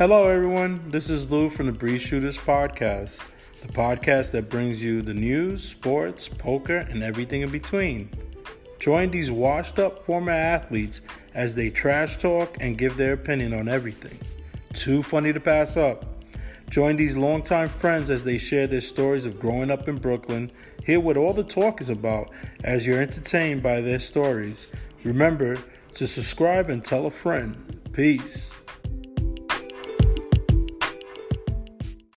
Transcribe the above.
Hello, everyone. This is Lou from the Breeze Shooters Podcast, the podcast that brings you the news, sports, poker, and everything in between. Join these washed up former athletes as they trash talk and give their opinion on everything. Too funny to pass up. Join these longtime friends as they share their stories of growing up in Brooklyn. Hear what all the talk is about as you're entertained by their stories. Remember to subscribe and tell a friend. Peace.